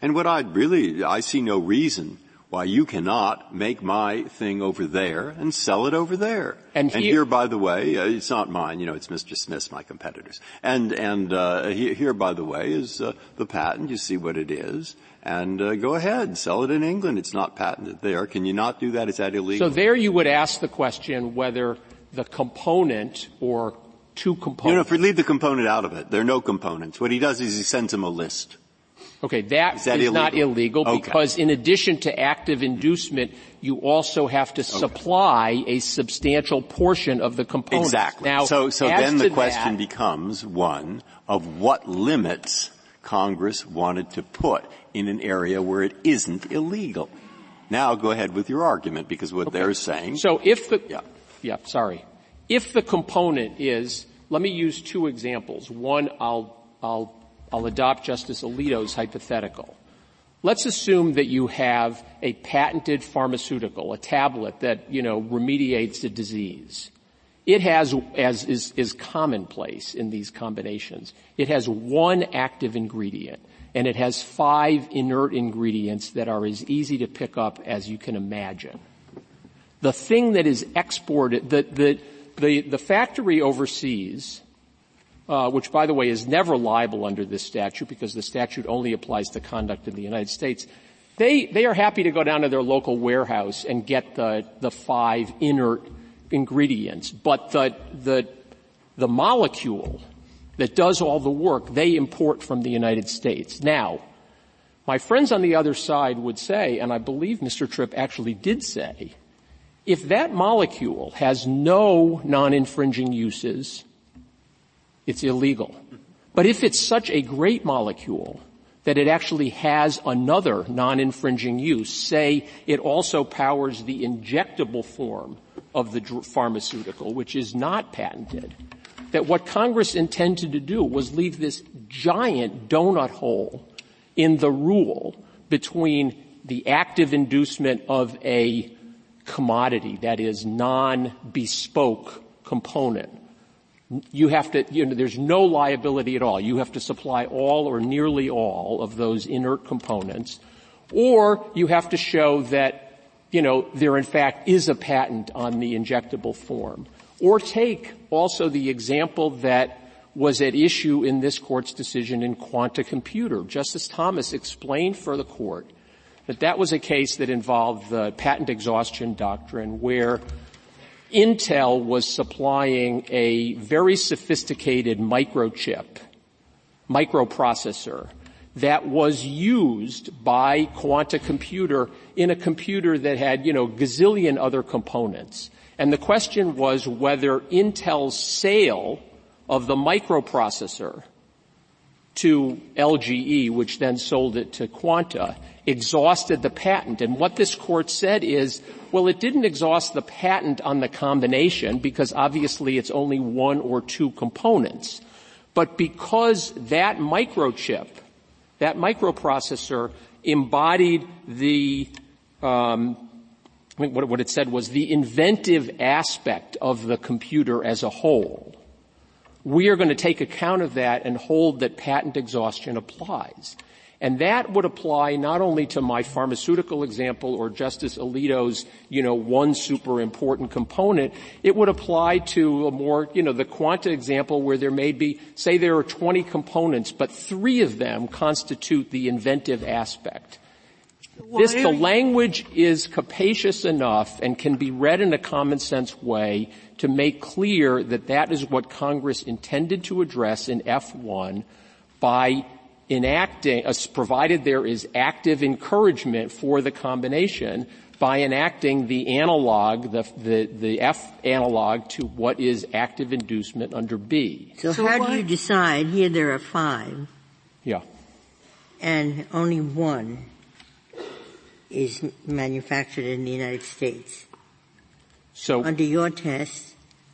And what I really, I see no reason why you cannot make my thing over there and sell it over there. And, and here, by the way, uh, it's not mine. You know, it's Mr. Smith's, my competitors. And and uh, here, by the way, is uh, the patent. You see what it is and uh, go ahead, sell it in England. It's not patented there. Can you not do that? Is that illegal? So there you would ask the question whether the component or two components. You know, if we leave the component out of it, there are no components. What he does is he sends him a list. Okay, that is, that is illegal? not illegal okay. because in addition to active inducement, you also have to okay. supply a substantial portion of the component. Exactly. Now, so, so then the question that, becomes one of what limits Congress wanted to put in an area where it isn't illegal. Now go ahead with your argument because what okay. they're saying. So if the, yeah. yeah, sorry. If the component is, let me use two examples. One, I'll, I'll, I'll adopt Justice Alito's hypothetical. Let's assume that you have a patented pharmaceutical, a tablet that, you know, remediates a disease. It has, as is, is commonplace in these combinations, it has one active ingredient and it has five inert ingredients that are as easy to pick up as you can imagine. The thing that is exported, the, the, the, the factory overseas, uh, which by the way is never liable under this statute because the statute only applies to conduct in the United States, they, they are happy to go down to their local warehouse and get the, the five inert ingredients, but the, the, the molecule that does all the work they import from the United States. Now, my friends on the other side would say, and I believe Mr. Tripp actually did say, if that molecule has no non-infringing uses, it's illegal. But if it's such a great molecule that it actually has another non-infringing use, say it also powers the injectable form of the pharmaceutical, which is not patented, that what Congress intended to do was leave this giant donut hole in the rule between the active inducement of a commodity that is non-bespoke component you have to, you know, there's no liability at all. You have to supply all or nearly all of those inert components. Or you have to show that, you know, there in fact is a patent on the injectable form. Or take also the example that was at issue in this court's decision in Quanta Computer. Justice Thomas explained for the court that that was a case that involved the patent exhaustion doctrine where Intel was supplying a very sophisticated microchip, microprocessor that was used by Quanta Computer in a computer that had, you know, gazillion other components. And the question was whether Intel's sale of the microprocessor to LGE, which then sold it to Quanta, exhausted the patent. And what this court said is, well, it didn't exhaust the patent on the combination because obviously it's only one or two components. But because that microchip, that microprocessor embodied the, um, what, what it said was the inventive aspect of the computer as a whole. We are going to take account of that and hold that patent exhaustion applies. And that would apply not only to my pharmaceutical example or Justice Alito's, you know, one super important component, it would apply to a more, you know, the quanta example where there may be, say there are 20 components, but three of them constitute the inventive aspect. This, the language is capacious enough and can be read in a common sense way to make clear that that is what Congress intended to address in F1 by enacting, uh, provided there is active encouragement for the combination by enacting the analog, the, the, the F analog to what is active inducement under B. So, so how do you decide? Here there are five. Yeah. And only one is manufactured in the United States. So under your test,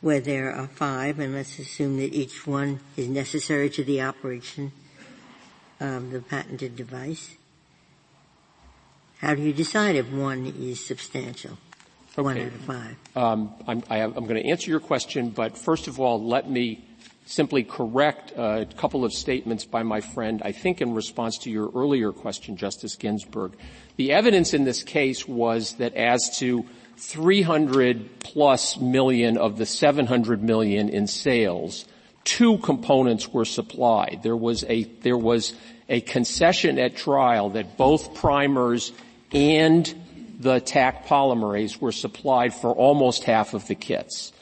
where there are five, and let's assume that each one is necessary to the operation of the patented device, how do you decide if one is substantial? Okay. One out of five. Um, I'm, I am going to answer your question, but first of all, let me simply correct a couple of statements by my friend, I think in response to your earlier question, Justice Ginsburg. The evidence in this case was that as to 300 plus million of the 700 million in sales, two components were supplied. There was a, there was a concession at trial that both primers and the Taq polymerase were supplied for almost half of the kits.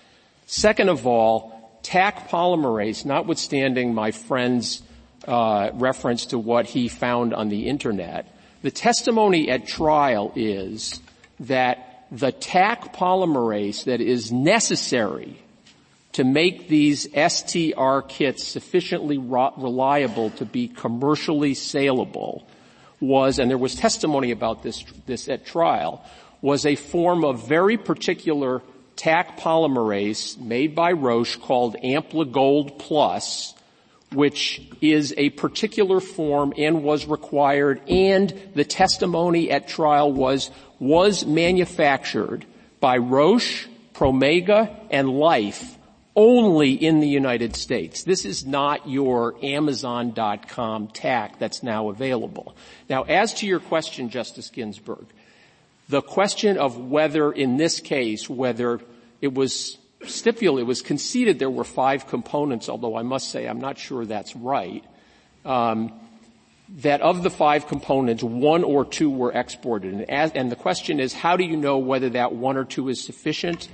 Second of all, Taq polymerase, notwithstanding my friend's uh, reference to what he found on the internet, the testimony at trial is that the Taq polymerase that is necessary to make these STR kits sufficiently reliable to be commercially saleable was, and there was testimony about this, this at trial, was a form of very particular Taq polymerase made by Roche called Ampli-Gold Plus, which is a particular form and was required and the testimony at trial was, was manufactured by Roche, Promega, and Life only in the United States. This is not your Amazon.com Taq that's now available. Now, as to your question, Justice Ginsburg, the question of whether in this case, whether it was stipulated, it was conceded there were five components, although I must say I'm not sure that's right, um, that of the five components, one or two were exported. And, as, and the question is, how do you know whether that one or two is sufficient?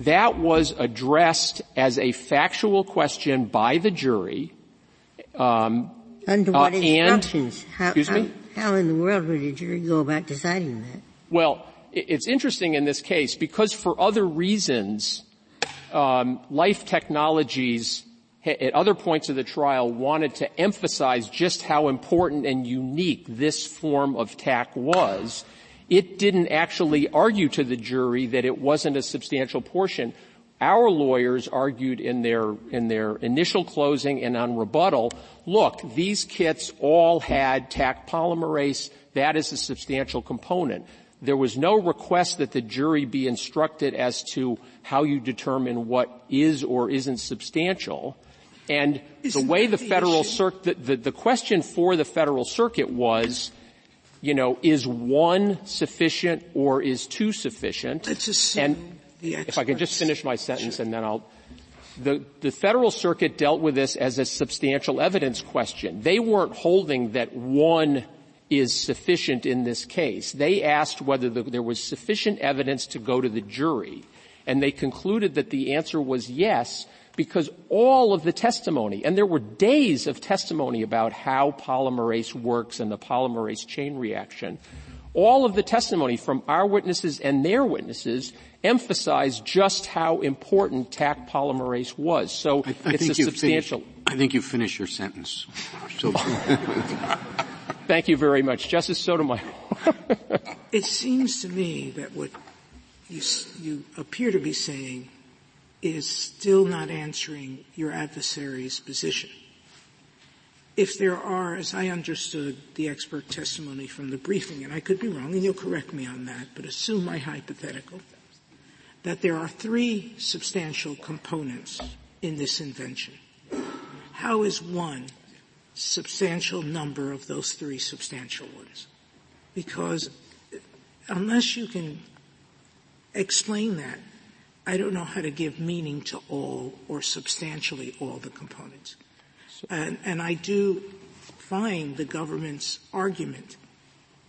That was addressed as a factual question by the jury. Um, Under what uh, instructions? How, excuse how, me? How in the world would a jury go about deciding that? Well, it's interesting in this case because for other reasons, um, Life Technologies at other points of the trial wanted to emphasize just how important and unique this form of Taq was it didn't actually argue to the jury that it wasn't a substantial portion. Our lawyers argued in their, in their initial closing and on rebuttal, look, these kits all had Taq polymerase. That is a substantial component. There was no request that the jury be instructed as to how you determine what is or isn't substantial. And Isn't the way the, the federal circuit, the, the, the question for the federal circuit was, you know, is one sufficient or is two sufficient? Let's assume and the if I can just finish my sentence and then I'll, the, the federal circuit dealt with this as a substantial evidence question. They weren't holding that one is sufficient in this case. They asked whether the, there was sufficient evidence to go to the jury. And they concluded that the answer was yes because all of the testimony, and there were days of testimony about how polymerase works and the polymerase chain reaction, all of the testimony from our witnesses and their witnesses emphasized just how important Taq polymerase was. So I, I it's a substantial. Finished, I think you finished your sentence. So, Thank you very much. Justice Sotomayor. It seems to me that what you, you appear to be saying is still not answering your adversary's position. If there are, as I understood the expert testimony from the briefing, and I could be wrong, and you'll correct me on that, but assume my hypothetical, that there are three substantial components in this invention. How is one substantial number of those three substantial ones? Because unless you can explain that, I don't know how to give meaning to all or substantially all the components. And, and I do find the government's argument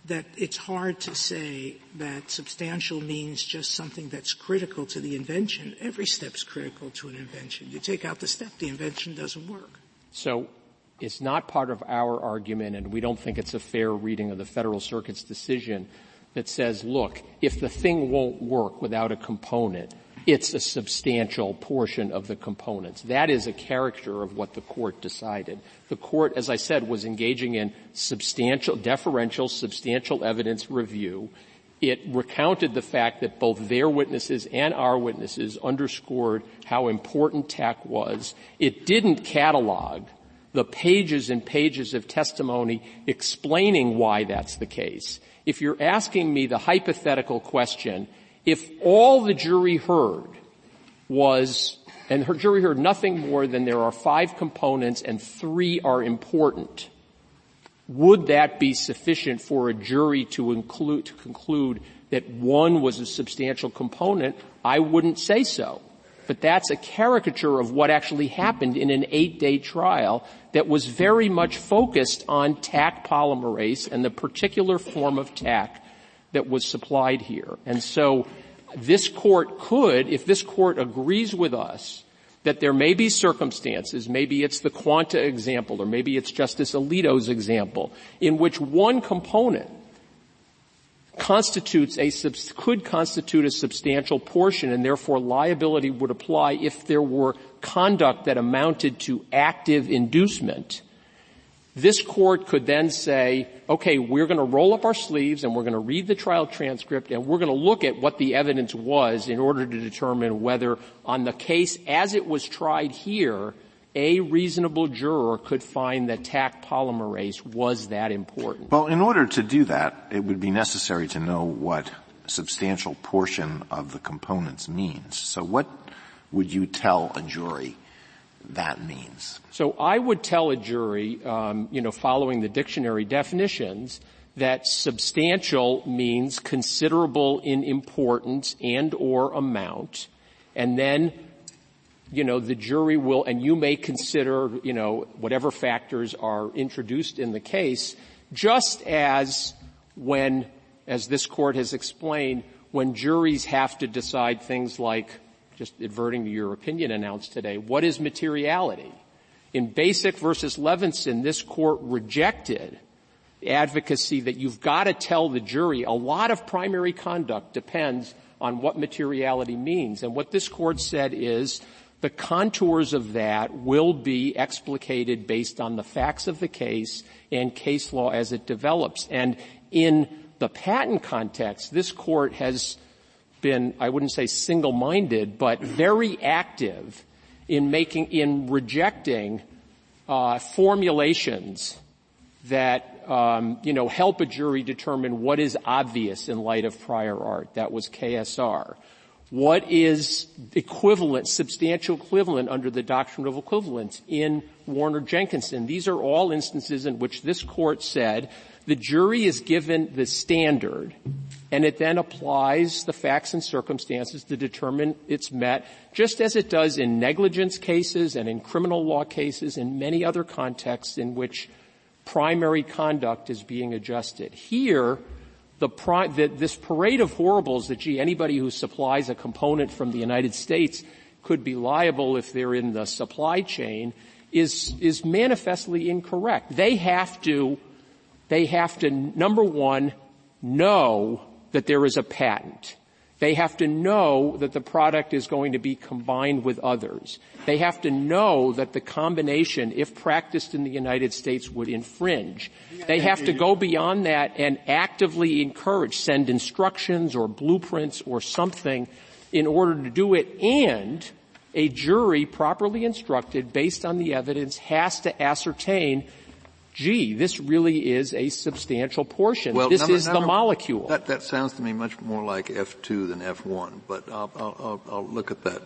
that it's hard to say that substantial means just something that's critical to the invention. Every step's critical to an invention. You take out the step, the invention doesn't work. So it's not part of our argument, and we don't think it's a fair reading of the Federal Circuit's decision that says, look, if the thing won't work without a component, it's a substantial portion of the components. That is a character of what the court decided. The court, as I said, was engaging in substantial, deferential, substantial evidence review. It recounted the fact that both their witnesses and our witnesses underscored how important Taq was. It didn't catalog the pages and pages of testimony explaining why that's the case. If you're asking me the hypothetical question, if all the jury heard was, and her jury heard nothing more than there are five components and three are important, would that be sufficient for a jury to include, to conclude that one was a substantial component? I wouldn't say so. But that's a caricature of what actually happened in an eight-day trial that was very much focused on Taq polymerase and the particular form of Taq that was supplied here. And so this court could, if this court agrees with us that there may be circumstances, maybe it's the Quanta example or maybe it's Justice Alito's example, in which one component constitutes a, could constitute a substantial portion and therefore liability would apply if there were conduct that amounted to active inducement, this court could then say, okay, we're going to roll up our sleeves and we're going to read the trial transcript and we're going to look at what the evidence was in order to determine whether on the case as it was tried here, a reasonable juror could find that Taq polymerase was that important. Well, in order to do that, it would be necessary to know what substantial portion of the components means. So what would you tell a jury that means? So I would tell a jury, um, you know, following the dictionary definitions, that substantial means considerable in importance and or amount, and then you know, the jury will, and you may consider, you know, whatever factors are introduced in the case, just as when, as this court has explained, when juries have to decide things like, just adverting to your opinion announced today, what is materiality? In Basic versus Levinson, this court rejected the advocacy that you've got to tell the jury a lot of primary conduct depends on what materiality means. And what this court said is the contours of that will be explicated based on the facts of the case and case law as it develops. And in the patent context, this court has been, I wouldn't say single-minded, but very active in making, in rejecting uh, formulations that um, you know, help a jury determine what is obvious in light of prior art. That was KSR. What is equivalent, substantial equivalent under the doctrine of equivalence in Warner Jenkinson? These are all instances in which this court said the jury is given the standard and it then applies the facts and circumstances to determine it's met, just as it does in negligence cases and in criminal law cases and many other contexts in which primary conduct is being adjusted. Here, the, the, this parade of horribles that, gee, anybody who supplies a component from the United States could be liable if they're in the supply chain is, is manifestly incorrect. They have to, they have to, number one, know that there is a patent. They have to know that the product is going to be combined with others. They have to know that the combination, if practiced in the United States, would infringe. They have to go beyond that and actively encourage, send instructions or blueprints or something in order to do it and a jury properly instructed based on the evidence has to ascertain gee, this really is a substantial portion. Well, this number, is number, the molecule. That, that sounds to me much more like F2 than F1, but I'll, I'll, I'll look at that.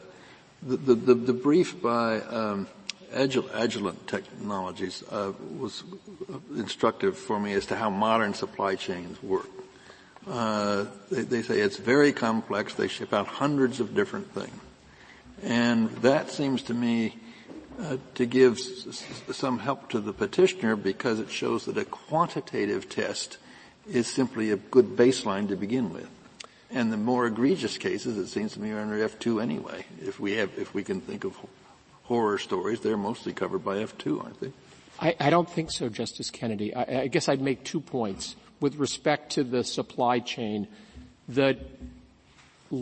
The, the, the, the brief by um, Agilent Technologies uh, was instructive for me as to how modern supply chains work. Uh, they, they say it's very complex. They ship out hundreds of different things. And that seems to me uh, to give some help to the petitioner because it shows that a quantitative test is simply a good baseline to begin with. And the more egregious cases, it seems to me, are under F2 anyway. If we have, if we can think of horror stories, they're mostly covered by F2, aren't they? I, I don't think so, Justice Kennedy. I, I guess I'd make two points. With respect to the supply chain, the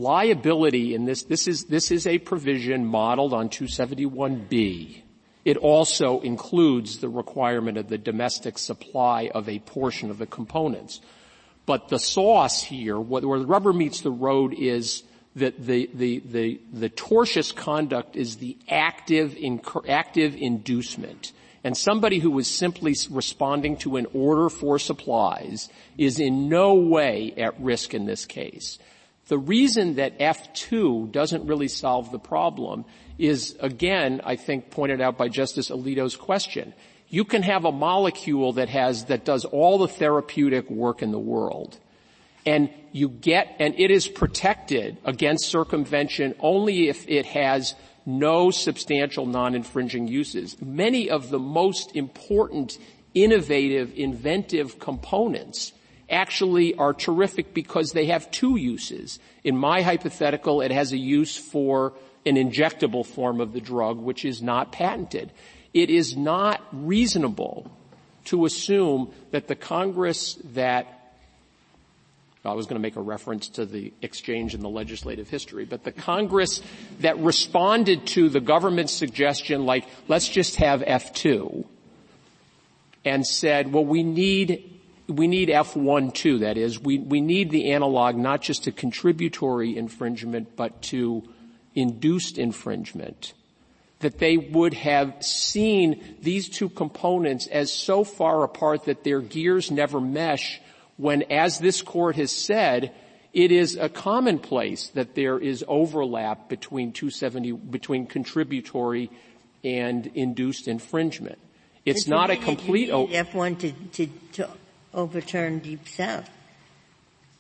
liability in this, this is, this is a provision modeled on 271B. It also includes the requirement of the domestic supply of a portion of the components. But the sauce here, where the rubber meets the road is that the, the, the, the tortious conduct is the active, active inducement. And somebody who is simply responding to an order for supplies is in no way at risk in this case. The reason that F2 doesn't really solve the problem is, again, I think pointed out by Justice Alito's question. You can have a molecule that has, that does all the therapeutic work in the world. And you get, and it is protected against circumvention only if it has no substantial non-infringing uses. Many of the most important, innovative, inventive components actually are terrific because they have two uses. In my hypothetical, it has a use for an injectable form of the drug, which is not patented. It is not reasonable to assume that the Congress that I was going to make a reference to the exchange in the legislative history, but the Congress that responded to the government's suggestion like, let's just have F2 and said, well, we need we need F1 too, that is, we, we need the analog not just to contributory infringement, but to induced infringement. That they would have seen these two components as so far apart that their gears never mesh when, as this court has said, it is a commonplace that there is overlap between 270, between contributory and induced infringement. It's not a complete. F1 to, to, to overturn Deep South.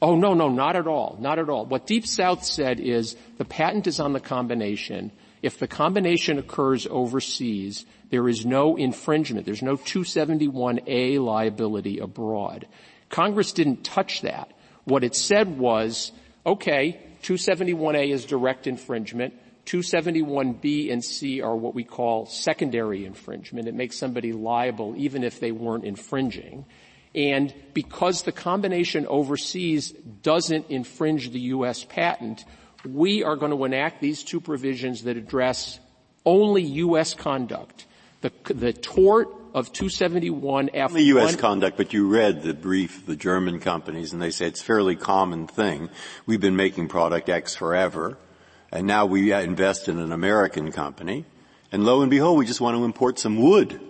Oh, no, no, not at all. Not at all. What Deep South said is the patent is on the combination. If the combination occurs overseas, there is no infringement. There's no 271A liability abroad. Congress didn't touch that. What it said was, okay, 271A is direct infringement. 271B and C are what we call secondary infringement. It makes somebody liable even if they weren't infringing. And because the combination overseas doesn't infringe the U.S. patent, we are going to enact these two provisions that address only U.S. conduct. The, the tort of 271F1. Only U.S. conduct, but you read the brief, of the German companies, and they say it's a fairly common thing. We've been making product X forever, and now we invest in an American company, and lo and behold, we just want to import some wood.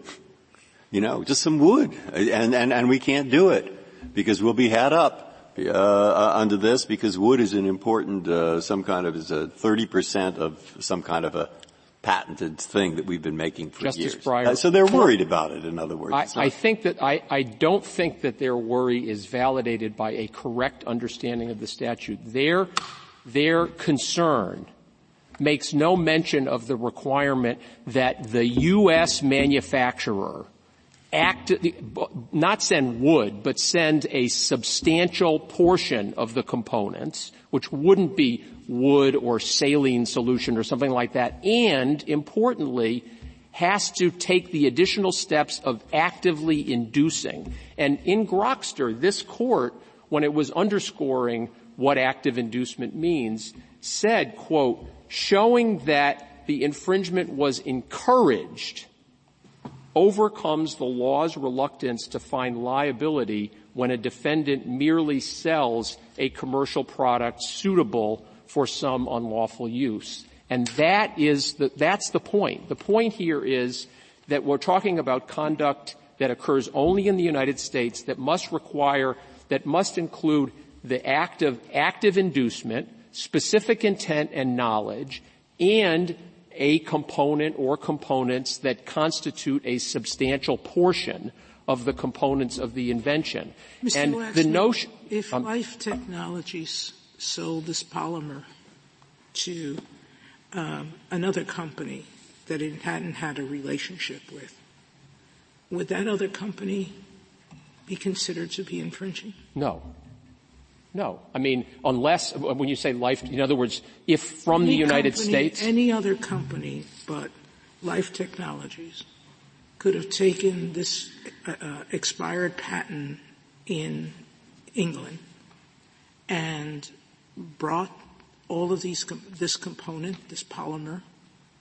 You know, just some wood, and and and we can't do it because we'll be had up. Uh, uh, under this, because wood is an important, uh, some kind of is a 30% of some kind of a patented thing that we've been making for Justice years. Breyer, uh, so they're worried about it, in other words. I, I think that I, I don't think that their worry is validated by a correct understanding of the statute. Their, their concern makes no mention of the requirement that the U.S. manufacturer act, not send wood, but send a substantial portion of the components, which wouldn't be wood or saline solution or something like that, and importantly, has to take the additional steps of actively inducing. And in Grokster, this court, when it was underscoring what active inducement means, said, quote, showing that the infringement was encouraged overcomes the law's reluctance to find liability when a defendant merely sells a commercial product suitable for some unlawful use. And that is the, that's the point. The point here is that we're talking about conduct that occurs only in the United States that must require, that must include the act of active inducement, specific intent and knowledge, and a component or components that constitute a substantial portion of the components of the invention. Mr. And Waxman, the notion, if um, Life Technologies sold this polymer to um, another company that it hadn't had a relationship with, would that other company be considered to be infringing? No. No. I mean, unless, when you say life, in other words, if from any the United company, States. Any other company but Life Technologies could have taken this uh, uh, expired patent in England and brought all of these, this component, this polymer,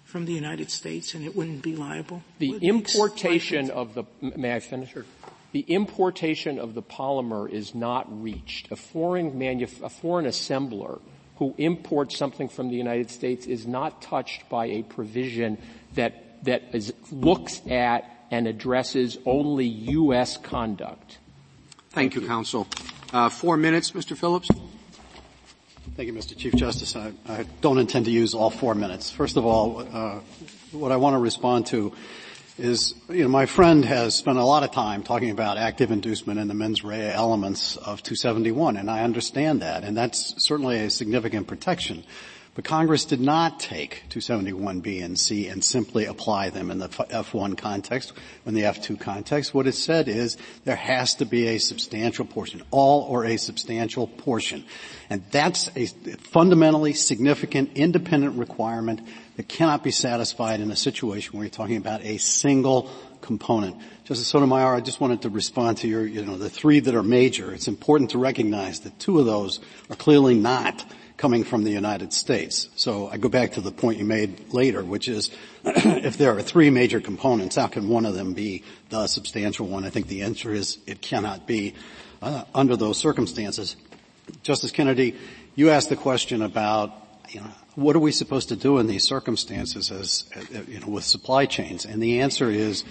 from the United States and it wouldn't be liable? The importation of the, may I finish? Sure the importation of the polymer is not reached. A foreign, manuf- a foreign assembler who imports something from the United States is not touched by a provision that, that is, looks at and addresses only U.S. conduct. Thank, Thank you, counsel. Uh, four minutes, Mr. Phillips. Thank you, Mr. Chief Justice. I, I, don't intend to use all four minutes. First of all, uh, what I want to respond to is, you know, my friend has spent a lot of time talking about active inducement and the mens rea elements of 271, and I understand that, and that's certainly a significant protection. But Congress did not take 271B and C and simply apply them in the F1 context, in the F2 context. What it said is there has to be a substantial portion, all or a substantial portion. And that's a fundamentally significant independent requirement that cannot be satisfied in a situation where you're talking about a single component. Justice Sotomayor, I just wanted to respond to your, you know, the three that are major. It's important to recognize that two of those are clearly not coming from the United States. So I go back to the point you made later, which is if there are three major components, how can one of them be the substantial one? I think the answer is it cannot be uh, under those circumstances. Justice Kennedy, you asked the question about you know, what are we supposed to do in these circumstances as, you know, with supply chains? And the answer is,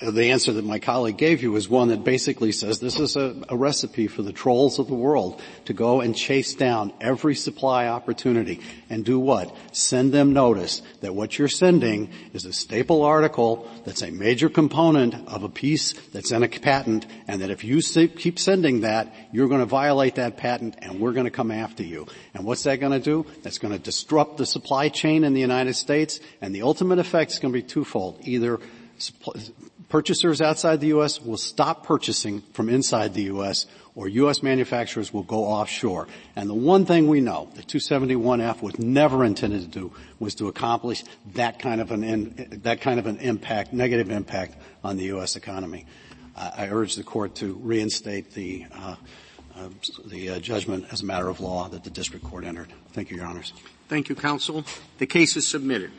the answer that my colleague gave you is one that basically says this is a, a, recipe for the trolls of the world to go and chase down every supply opportunity and do what? Send them notice that what you're sending is a staple article that's a major component of a piece that's in a patent and that if you keep sending that, you're going to violate that patent and we're going to come after you. And what's that going to do? That's going to disrupt the supply chain in the United States and the ultimate effect is going to be twofold. Either purchasers outside the U.S. will stop purchasing from inside the U.S. or U.S. manufacturers will go offshore. And the one thing we know that 271F was never intended to do was to accomplish that kind of an, that kind of an impact, negative impact on the U.S. economy. I, I urge the court to reinstate the, uh, uh, the uh, judgment as a matter of law that the district court entered. Thank you, Your Honors. Thank you, counsel. The case is submitted.